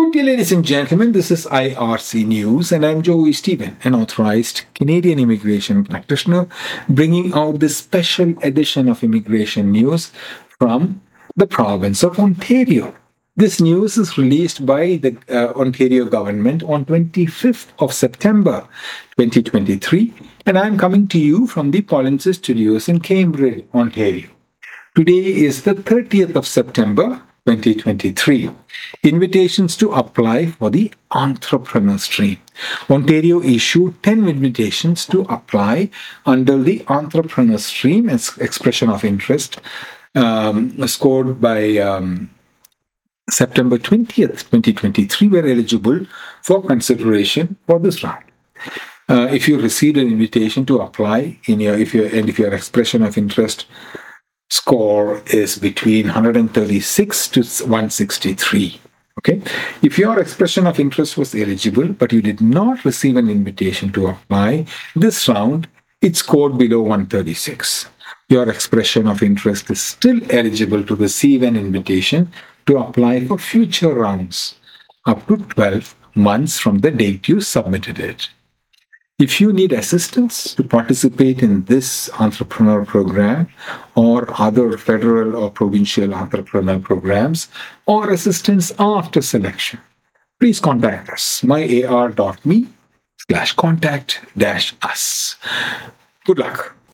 Okay, ladies and gentlemen, this is IRC News, and I'm Joy Stephen, an authorized Canadian immigration practitioner, bringing out this special edition of immigration news from the province of Ontario. This news is released by the uh, Ontario government on 25th of September 2023, and I'm coming to you from the Polinsys Studios in Cambridge, Ontario. Today is the 30th of September 2023. Invitations to apply for the entrepreneur stream. Ontario issued 10 invitations to apply under the entrepreneur stream as expression of interest um, scored by um, September 20th, 2023 were eligible for consideration for this round. Uh, if you received an invitation to apply in your if your and if your expression of interest score is between 136 to 163. Okay. If your expression of interest was eligible, but you did not receive an invitation to apply, this round it scored below 136. Your expression of interest is still eligible to receive an invitation to apply for future rounds up to 12 months from the date you submitted it. If you need assistance to participate in this entrepreneur program or other federal or provincial entrepreneur programs or assistance after selection, please contact us, myar.me slash contact dash us. Good luck.